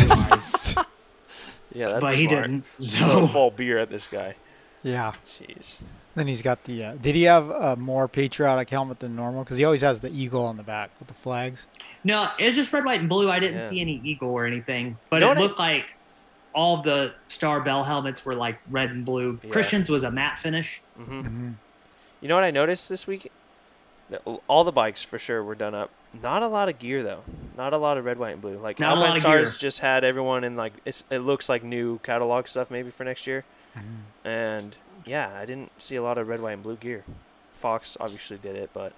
Yeah, that's but he didn't. So So full beer at this guy. yeah. Jeez. Then he's got the. Uh, did he have a more patriotic helmet than normal? Because he always has the eagle on the back with the flags. no, it's just red, white, and blue. I didn't Yeah. see any eagle or anything, but You know it what I- looked like all the Star Bell helmets were like red and blue. Yeah. Christian's was a matte finish. hmm hmm You know what I noticed this week? All the bikes for sure were done up. Not a lot of gear though. Not a lot of red, white, and blue. Like Not a Alpinestars gear. just had everyone in like it's, it looks like new catalog stuff maybe for next year. Mm-hmm. And yeah, I didn't see a lot of red, white, and blue gear. Fox obviously did it, but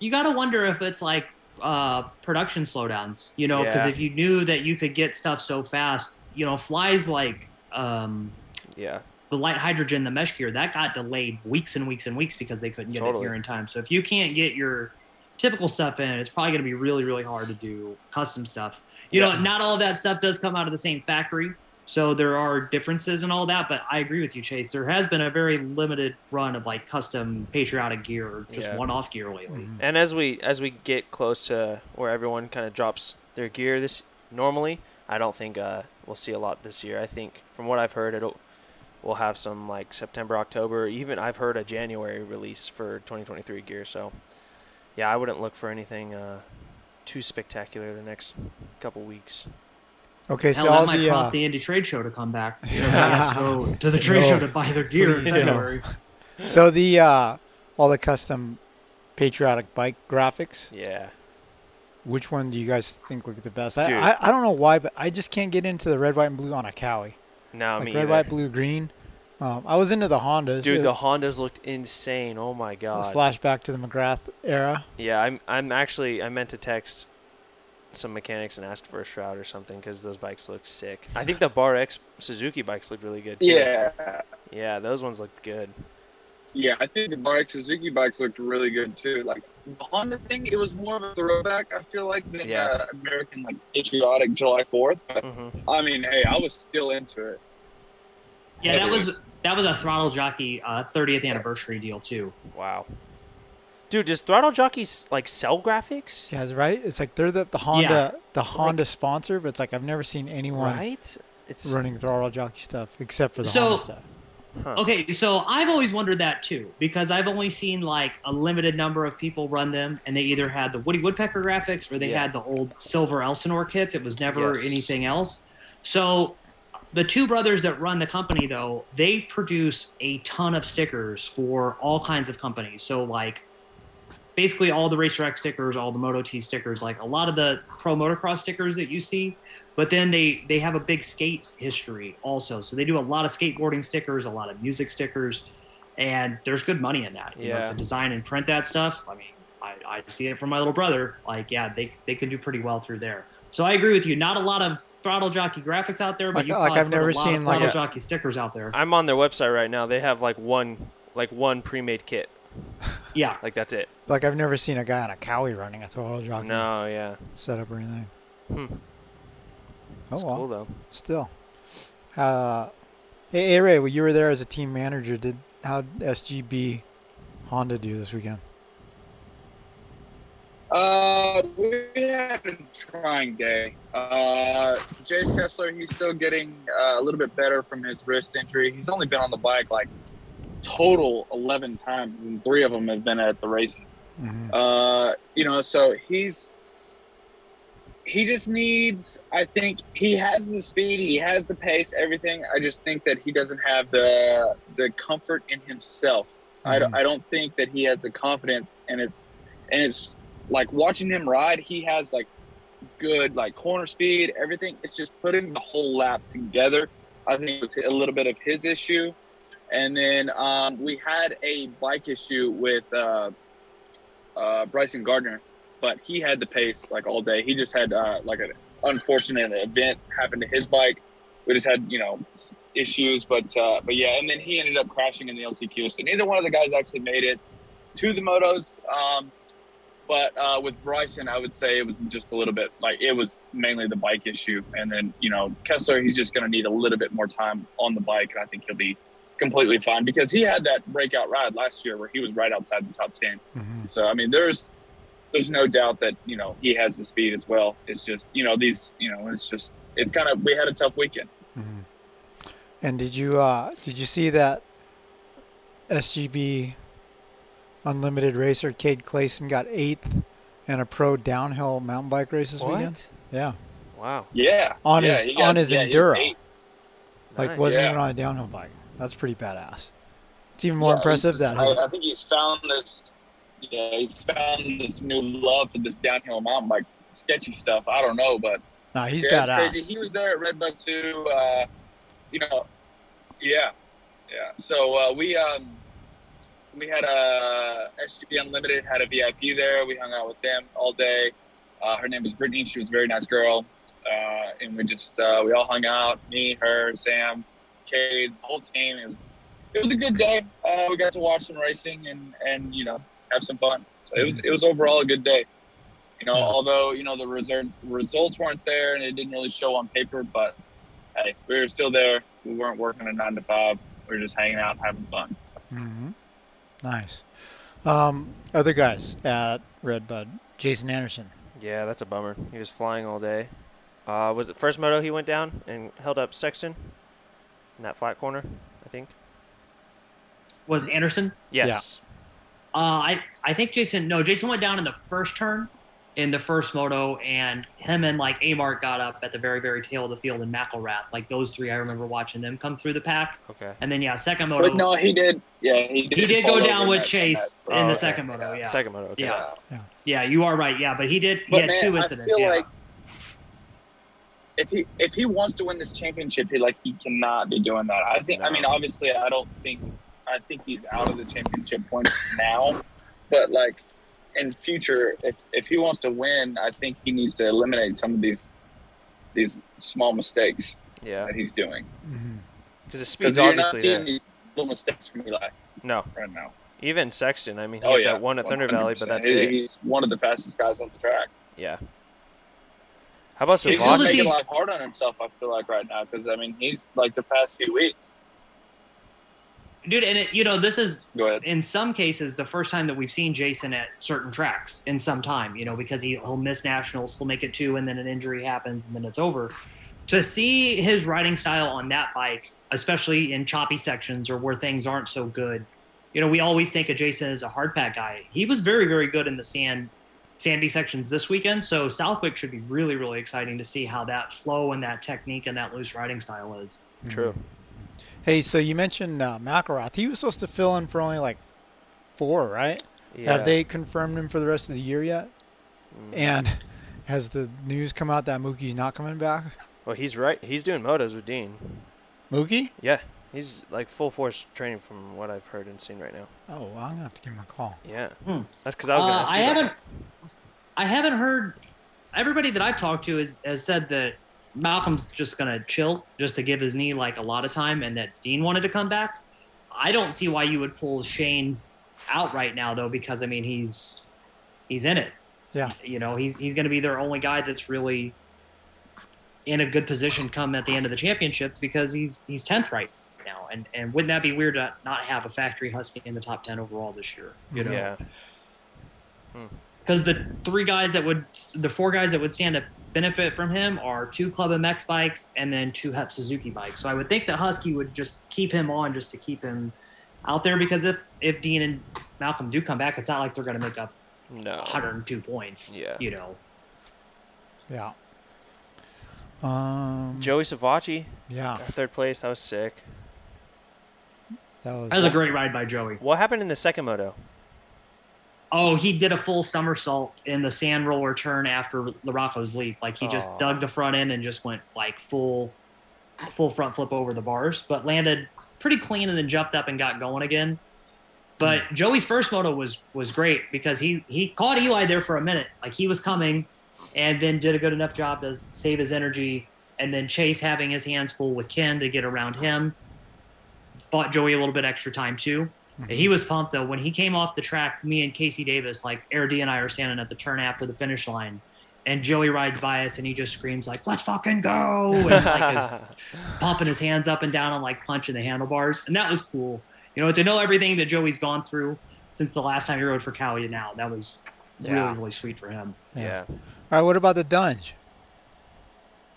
you got to wonder if it's like uh, production slowdowns, you know, because Yeah. if you knew that you could get stuff so fast, you know, flies like um, yeah, the light hydrogen, the mesh gear, that got delayed weeks and weeks and weeks because they couldn't get Totally. it here in time. So if you can't get your typical stuff in, it's probably going to be really, really hard to do custom stuff. You Yeah. know, not all of that stuff does come out of the same factory. So there are differences and all that, but I agree with you, Chase. There has been a very limited run of like custom patriotic gear or just Yeah. one-off gear lately. And as we as we get close to where everyone kind of drops their gear this normally, I don't think uh, we'll see a lot this year. I think from what I've heard, it'll we'll have some like September, October. Even I've heard a January release for 2023 gear. So yeah, I wouldn't look for anything uh, too spectacular the next couple weeks. Okay, Hell, so that all might the prompt uh, the Indy trade show to come back. So everybody has to go to the trade No. show to buy their gear in Please no. February. so the uh, all the custom patriotic bike graphics. Yeah. Which one do you guys think look the best? I, I, I don't know why, but I just can't get into the red, white, and blue on a Cowie. No, like me red, either. white, blue, green. Um, I was into the Hondas. Dude, It the Hondas looked insane. Oh my god. flashback to the McGrath era. Yeah, I'm I'm actually I meant to text some mechanics and ask for a shroud or something because those bikes look sick. I think the Bar X Suzuki bikes look really good too. Yeah. Yeah, those ones look good. Yeah, I think the bike Suzuki bikes looked really good too. Like on the Honda thing, it was more of a throwback. I feel like than Yeah. uh, American like patriotic July Fourth. Mm-hmm. I mean, hey, I was still into it. Yeah, that was that was a throttle jockey uh, 30th anniversary deal too. Wow. Dude, does Throttle Jockeys like sell graphics? Yeah, right. It's like they're the, the Honda the Honda sponsor, but it's like I've never seen anyone Right? It's running throttle jockey stuff except for the So- Honda stuff. Okay, so I've always wondered that too because I've only seen like a limited number of people run them, and they either had the Woody Woodpecker graphics or they Yeah. had the old silver Elsinore kits. It was never Yes. anything else. So the two brothers that run the company though, they produce a ton of stickers for all kinds of companies. So like basically all the racetrack stickers, all the Moto T stickers, like a lot of the pro motocross stickers that you see. But then they they have a big skate history also. So they do a lot of skateboarding stickers, a lot of music stickers, and there's good money in that. You know, Yeah. to design and print that stuff. I mean, I, I see it from my little brother. Like, yeah, they they could do pretty well through there. So I agree with you. Not a lot of throttle jockey graphics out there, but Like- you like I've put never a lot seen, of like, throttle a- jockey stickers out there. I'm on their website right now. They have like one like one pre-made kit. Yeah. Like that's it. Like I've never seen a guy on a Cowie running a throttle jockey No, yeah. setup or anything. Hmm. Oh well, cool though. still. Uh, hey, hey Ray, well, you were there as a team manager. Did how SGB Honda do this weekend? Uh, we had a trying day. Uh, Jace Kessler, he's still getting uh, a little bit better from his wrist injury. He's only been on the bike like total 11 times, and three of them have been at the races. Uh, you know, so he's he just needs. I think he has the speed, he has the pace, everything. I just think that he doesn't have the the comfort in himself. I, don't, I don't think that he has the confidence, and it's and it's like watching him ride. He has like good like corner speed, everything. It's just putting the whole lap together. I think it was a little bit of his issue. And then um, we had a bike issue with uh, uh, Bryson Gardner, but he had the pace like all day. He just had uh, like an unfortunate event happen to his bike. We just had you know issues, but uh, but yeah. And then he ended up crashing in the LCQ. So neither one of the guys actually made it to the motos. Um, but uh, with Bryson, I would say it was just a little bit like it was mainly the bike issue, and then you know Kessler, he's just going to need a little bit more time on the bike, and I think he'll be completely fine because he had that breakout ride last year where he was right outside the top 10 So I mean, there's there's no doubt that you know he has the speed as well. It's just you know these you know it's just it's kind of we had a tough weekend. And did you uh, did you see that SGB Unlimited racer Cade Clayson got eighth in a pro downhill mountain bike race this What? weekend? Yeah, Wow. Yeah, on yeah, his he got- on his yeah, enduro, like Nice. wasn't Yeah. even on a downhill bike. That's pretty badass. It's even more Yeah, impressive that I, I think he's found this. Yeah, he's found this new love for this downhill mountain bike sketchy stuff. I don't know, but nah, he's yeah, badass. He was there at Redbud too. Uh, you know, yeah, yeah. So uh, we um, we had a SGB Unlimited had a VIP there. We hung out with them all day. Uh, her name was Brittany. She was a very nice girl, uh, and we just uh, we all hung out. Me, her, Sam, Cade, the whole team. It was it was a good day. Uh, we got to watch some racing and and you know have some fun. So it was it was overall a good day. You know, Yeah. although you know the result, results weren't there and it didn't really show on paper, but hey, we were still there. We weren't working a nine to five. We were just hanging out, and having fun. hmm Nice. Um, other guys at Redbud, Jason Anderson. Yeah, that's a bummer. He was flying all day. Uh, was it first moto he went down and held up Sexton in that flat corner? I think. Was Anderson? Yes. Uh, I I think Jason. No, Jason went down in the first turn, in the first moto, and him and like Amart got up at the very very tail of the field in McElrath. Like those three, I remember watching them come through the pack. Okay. And then yeah, second moto. But no, he did. Yeah, he did. he did go down with that- Chase that- in Oh, the okay. second moto. Yeah. Second moto. Okay. Yeah. Yeah. Yeah, you are right. Yeah, but he did. He But had man, two I incidents. feel Yeah. like if he if he wants to win this championship, he like he cannot be doing that. I think. I mean, obviously, I don't think. I think he's out of the championship points now, but like in future, if if he wants to win, I think he needs to eliminate some of these these small mistakes Yeah. that he's doing. hmm Because the Because speed's you're not obviously seeing there. these little mistakes from Eli No. right now. Even Sexton. I mean, he Oh had yeah, that one at Thunder Valley, but that's He- it. He's one of the fastest guys on the track. Yeah. How about He's cool just to making life hard on himself. I feel like right now because I mean he's like the past few weeks. dude and it, you know this is in some cases the first time that we've seen jason at certain tracks in some time you know because he, he'll miss nationals he'll make it two and then an injury happens and then it's over to see his riding style on that bike especially in choppy sections or where things aren't so good you know we always think of jason as a hard pack guy he was very very good in the sand sandy sections this weekend so southwick should be really really exciting to see how that flow and that technique and that loose riding style is True. Hey, so you mentioned uh, McElrath. He was supposed to fill in for only like four, right? Yeah. Have they confirmed him for the rest of the year yet? Mm. And has the news come out that Mookie's not coming back? Well, he's right. He's doing motos with Dean. Mookie? Yeah. He's like full force training from what I've heard and seen right now. Oh, well, I'm gonna have to give him a call. Yeah. Hmm. That's because I was going to Uh, ask I you about haven't. I haven't heard. Everybody that I've talked to has, has said that Malcolm's just gonna chill, just to give his knee like a lot of time, and that Dean wanted to come back. I don't see why you would pull Shane out right now, though, because I mean he's he's in it. Yeah. You know, he's he's gonna be their only guy that's really in a good position come at the end of the championships because he's he's tenth right now, and and wouldn't that be weird to not have a factory husky in the top ten overall this year? You know Yeah. Hmm. Because the three guys that would the four guys that would stand to benefit from him are two club mx bikes and then two hep suzuki bikes so i would think that husky would just keep him on just to keep him out there because if if dean and malcolm do come back it's not like they're going to make up No. 102 points Yeah. you know Yeah. Um. Joey Savatgy, Yeah, third place. That was sick. that was. that was a great ride by joey What happened in the second moto? Oh he did a full somersault in the sand roller turn after larocco's leap like he just dug the front end and just went like full full front flip over the bars, but landed pretty clean and then jumped up and got going again. But Hmm. Joey's first moto was was great because he he caught Eli there for a minute, like he was coming, and then did a good enough job to save his energy. And then Chase having his hands full with Ken to get around him, bought Joey a little bit extra time too. And he was pumped though when he came off the track. Me and Casey Davis, like Air D and I, are standing at the turn after the finish line, and Joey rides by us and he just screams like, "Let's fucking go!" and like is pumping his hands up and down and like punching the handlebars, and that was cool. You know, to know everything that Joey's gone through since the last time he rode for Calia. Now that was Yeah. really really sweet for him. Yeah. All right. What about the Dunge?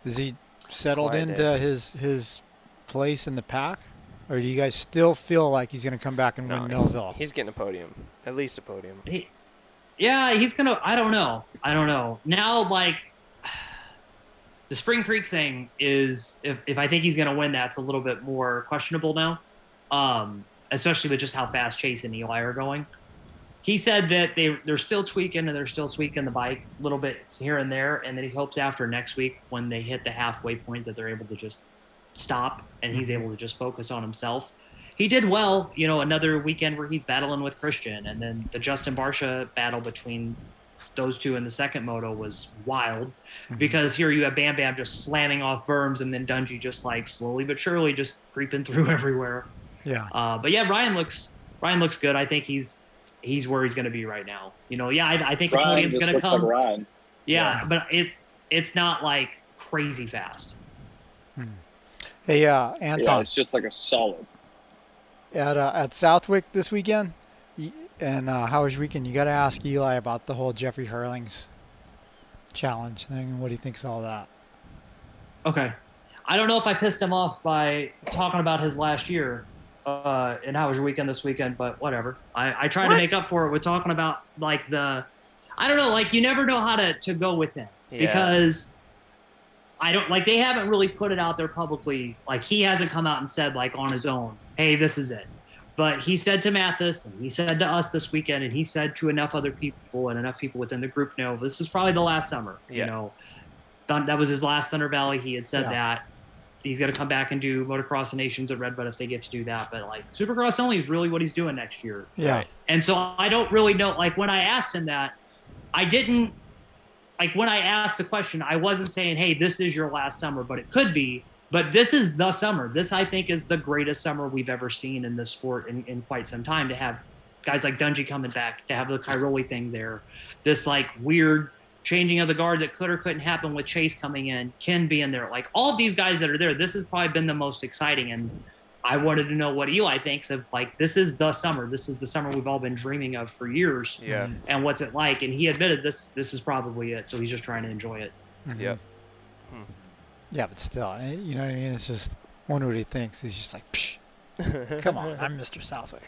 Is he settled Quiet into day. his his place in the pack, or do you guys still feel like he's going to come back and No, win Millville? He's getting a podium. At least a podium. He, yeah, he's gonna. I don't know. I don't know. Now, like the Spring Creek thing is, if, if I think he's gonna win, that's a little bit more questionable now. Um, especially with just how fast Chase and Eli are going. He said that they they're still tweaking and they're still tweaking the bike a little bit here and there, and that he hopes after next week when they hit the halfway point that they're able to just stop and he's able to just focus on himself. He did well, you know, another weekend where he's battling with Christian, and then the Justin Barcia battle between those two in the second moto was wild because here you have Bam Bam just slamming off berms and then Dungey just like slowly but surely just creeping through everywhere. Yeah. Uh, but yeah, Ryan looks Ryan looks good. I think he's he's where he's going to be right now. You know, yeah, I, I think the Ryan podium's going to come. like Ryan. yeah, but it's it's not like crazy fast. Hey, uh, Yeah, Anton, it's just like a solid. at uh, at Southwick this weekend, and uh, how was your weekend? You got to ask Eli about the whole Jeffrey Herlings challenge thing and what he thinks of all that. Okay. I don't know if I pissed him off by talking about his last year uh, and how was your weekend this weekend, but whatever. I, I try to make up for it with talking about like the, I don't know, like you never know how to, to go with him Yeah. because I don't like they haven't really put it out there publicly. Like he hasn't come out and said like on his own, hey, this is it. But he said to Matthes and he said to us this weekend and he said to enough other people and enough people within the group know this is probably the last summer. Yeah. You know, Thun- that was his last Thunder Valley. He had said Yeah. that he's going to come back and do motocross of nations at Redbud if they get to do that. But like Supercross only is really what he's doing next year. Yeah. And so I don't really know. Like when I asked him that, I didn't like when I asked the question, I wasn't saying, "Hey, this is your last summer," but it could be. But this is the summer. This I think is the greatest summer we've ever seen in this sport in, in quite some time. To have guys like Dungey coming back, to have the Cairoli thing there, this like weird changing of the guard that could or couldn't happen with Chase coming in, Ken being there, like all of these guys that are there. This has probably been the most exciting and. I wanted to know what Eli thinks of like this is the summer. This is the summer we've all been dreaming of for years. Yeah. And what's it like? And he admitted this this is probably it. So he's just trying to enjoy it. Mhm. Yep. Yeah, but still, eh, you know what I mean? It's just wonder what he thinks. He's just like, Psh, come on, I'm Mr. Southwick.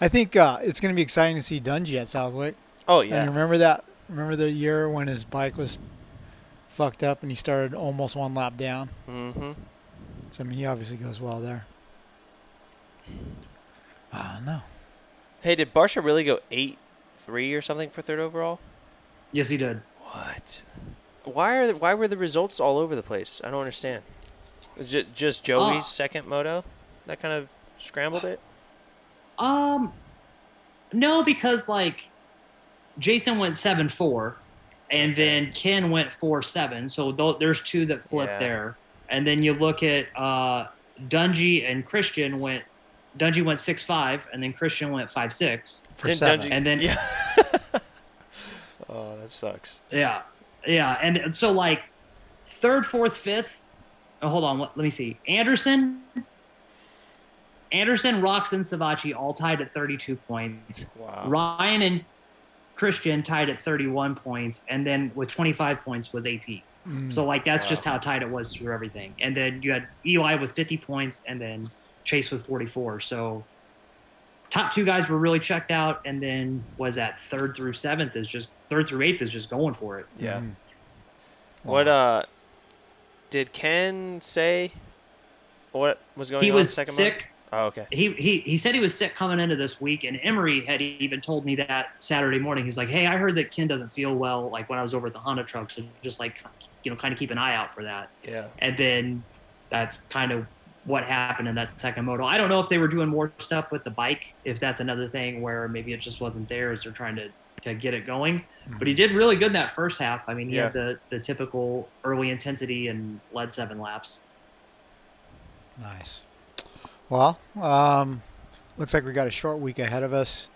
I think uh, it's going to be exciting to see Dungey at Southwick. Oh And yeah. remember that? Remember the year when his bike was fucked up and he started almost one lap down? Mm-hmm. So I mean, he obviously goes well there. I don't. Hey, did Barcia really go eight three or something for third overall? Yes, he did. What? Why are the, why were the results all over the place? I don't understand. Was it just Joey's Uh, second moto that kind of scrambled it? Um, no, because like Jason went seven four, and then Ken went four seven. So th- there's two that flipped Yeah. there. And then you look at uh, Dungey and Christian went. Dungey went six five, and then Christian went five six. For Didn't seven. Dungey- And then yeah. oh, that sucks. Yeah, yeah, and and so like third, fourth, fifth. Oh, hold on, let, let me see. Anderson, Anderson, Roczen, Savatgy all tied at 32 points. Wow. Ryan and Christian tied at 31 points, and then with 25 points was AP. Mm. So like that's just how tight it was through everything. And then you had Eli with 50 points, and then Chase with 44. So top two guys were really checked out, and then was that third through seventh is just third through eighth is just going for it. Yeah. Mhm. What uh did Ken say what was going he on He was second sick. month? Oh, okay. He, he he said he was sick coming into this week, and Emery had even told me that Saturday morning. He's like, "Hey, I heard that Ken doesn't feel well, like when I was over at the Honda truck, so just like you know, kind of keep an eye out for that." Yeah. And then that's kind of what happened in that second moto. I don't know if they were doing more stuff with the bike, if that's another thing where maybe it just wasn't theirs. They're trying to to get it going. But he mm-hmm. did really good in that first half. I mean, he had the the typical early intensity and led seven laps. Nice. Well, um, looks like we got a short week ahead of us.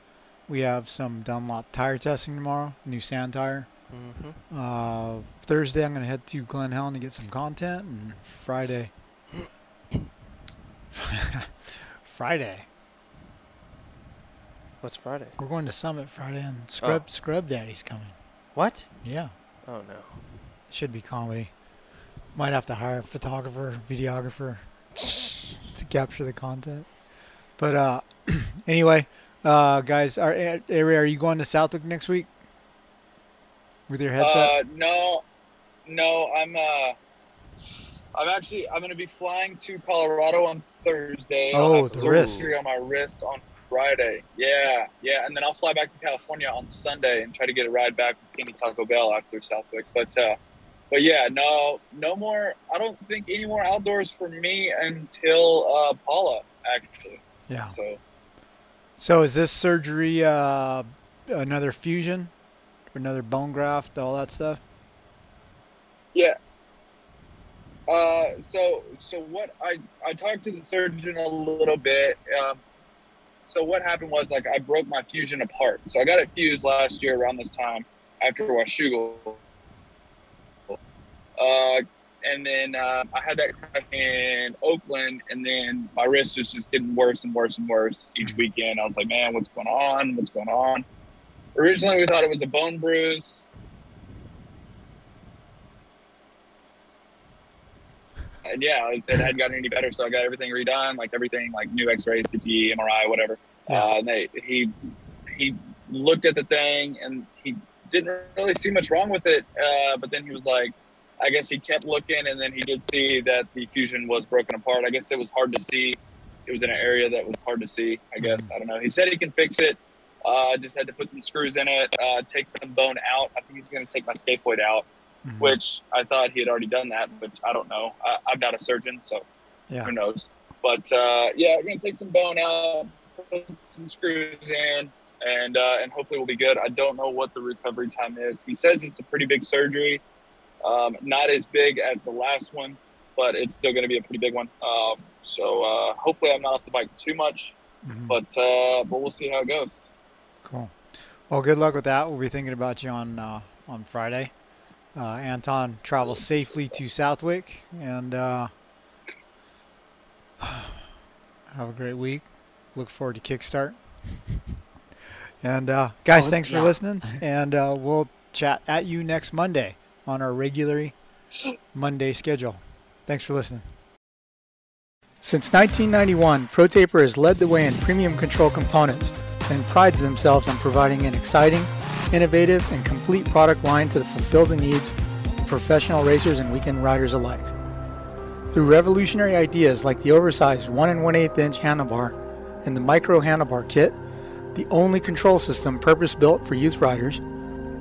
We have some Dunlop tire testing tomorrow, new sand tire. Mm-hmm. Uh, Thursday, I'm going to head to Glen Helen to get some content, and Friday. Friday, What's Friday? we're going to Summit Friday, and Scrub Scrub Daddy's coming. What? Yeah, Oh no. should be comedy. Might have to hire a photographer, videographer capture the content. But uh, anyway, uh, guys, are, Ari, are you going to Southwick next week with your headset? Uh, no, no, I'm uh, I'm actually I'm gonna be flying to Colorado on Thursday. Oh, the wrist. on my wrist on Friday. Yeah, yeah, and then I'll fly back to California on Sunday and try to get a ride back with King Taco Bell after Southwick. But uh, but yeah, no, no more. I don't think any more outdoors for me until uh, Paula actually. yeah. So So is this surgery uh, another fusion, or another bone graft, all that stuff? Yeah. Uh, so so what I I talked to the surgeon a little bit. Um, so what happened was like I broke my fusion apart. So I got it fused last year around this time after Washougal. Uh, and then uh, I had that in Oakland, and then my wrist was just getting worse and worse and worse each weekend. I was like, man, what's going on? What's going on? Originally, we thought it was a bone bruise. And yeah, it, it hadn't gotten any better, so I got everything redone, like everything, like new X-ray, CT, MRI, whatever. Yeah. Uh, and they, he he looked at the thing, and he didn't really see much wrong with it. Uh, but then he was like, I guess he kept looking, and then he did see that the fusion was broken apart. I guess it was hard to see. It was in an area that was hard to see. I guess I don't know. He said he can fix it. Uh, just had to put some screws in it, uh, take some bone out. I think he's going to take my scaphoid out, Mhm. which I thought he had already done that, but I don't know. I, I'm not a surgeon, so Yeah. who knows. But uh, yeah, we're going to take some bone out, put some screws in, and uh, and hopefully we'll be good. I don't know what the recovery time is. He says it's a pretty big surgery, um, not as big as the last one, but it's still going to be a pretty big one. Um, so uh, hopefully I'm not off the bike too much, Mhm. but uh, but we'll see how it goes. Cool. Well, good luck with that. We'll be thinking about you on uh, on Friday. Uh, Anton travels safely to Southwick, and uh, have a great week. Look forward to Kickstart. and uh, guys, Oh, thanks for yeah. listening, and uh, we'll chat at you next Monday on our regular Monday schedule. Thanks for listening. Since 1991, ProTaper has led the way in premium control components and prides themselves on providing an exciting, innovative, and complete product line to fulfill the needs of professional racers and weekend riders alike. Through revolutionary ideas like the oversized 1 and 1 8 inch handlebar and the micro handlebar kit, the only control system purpose built for youth riders,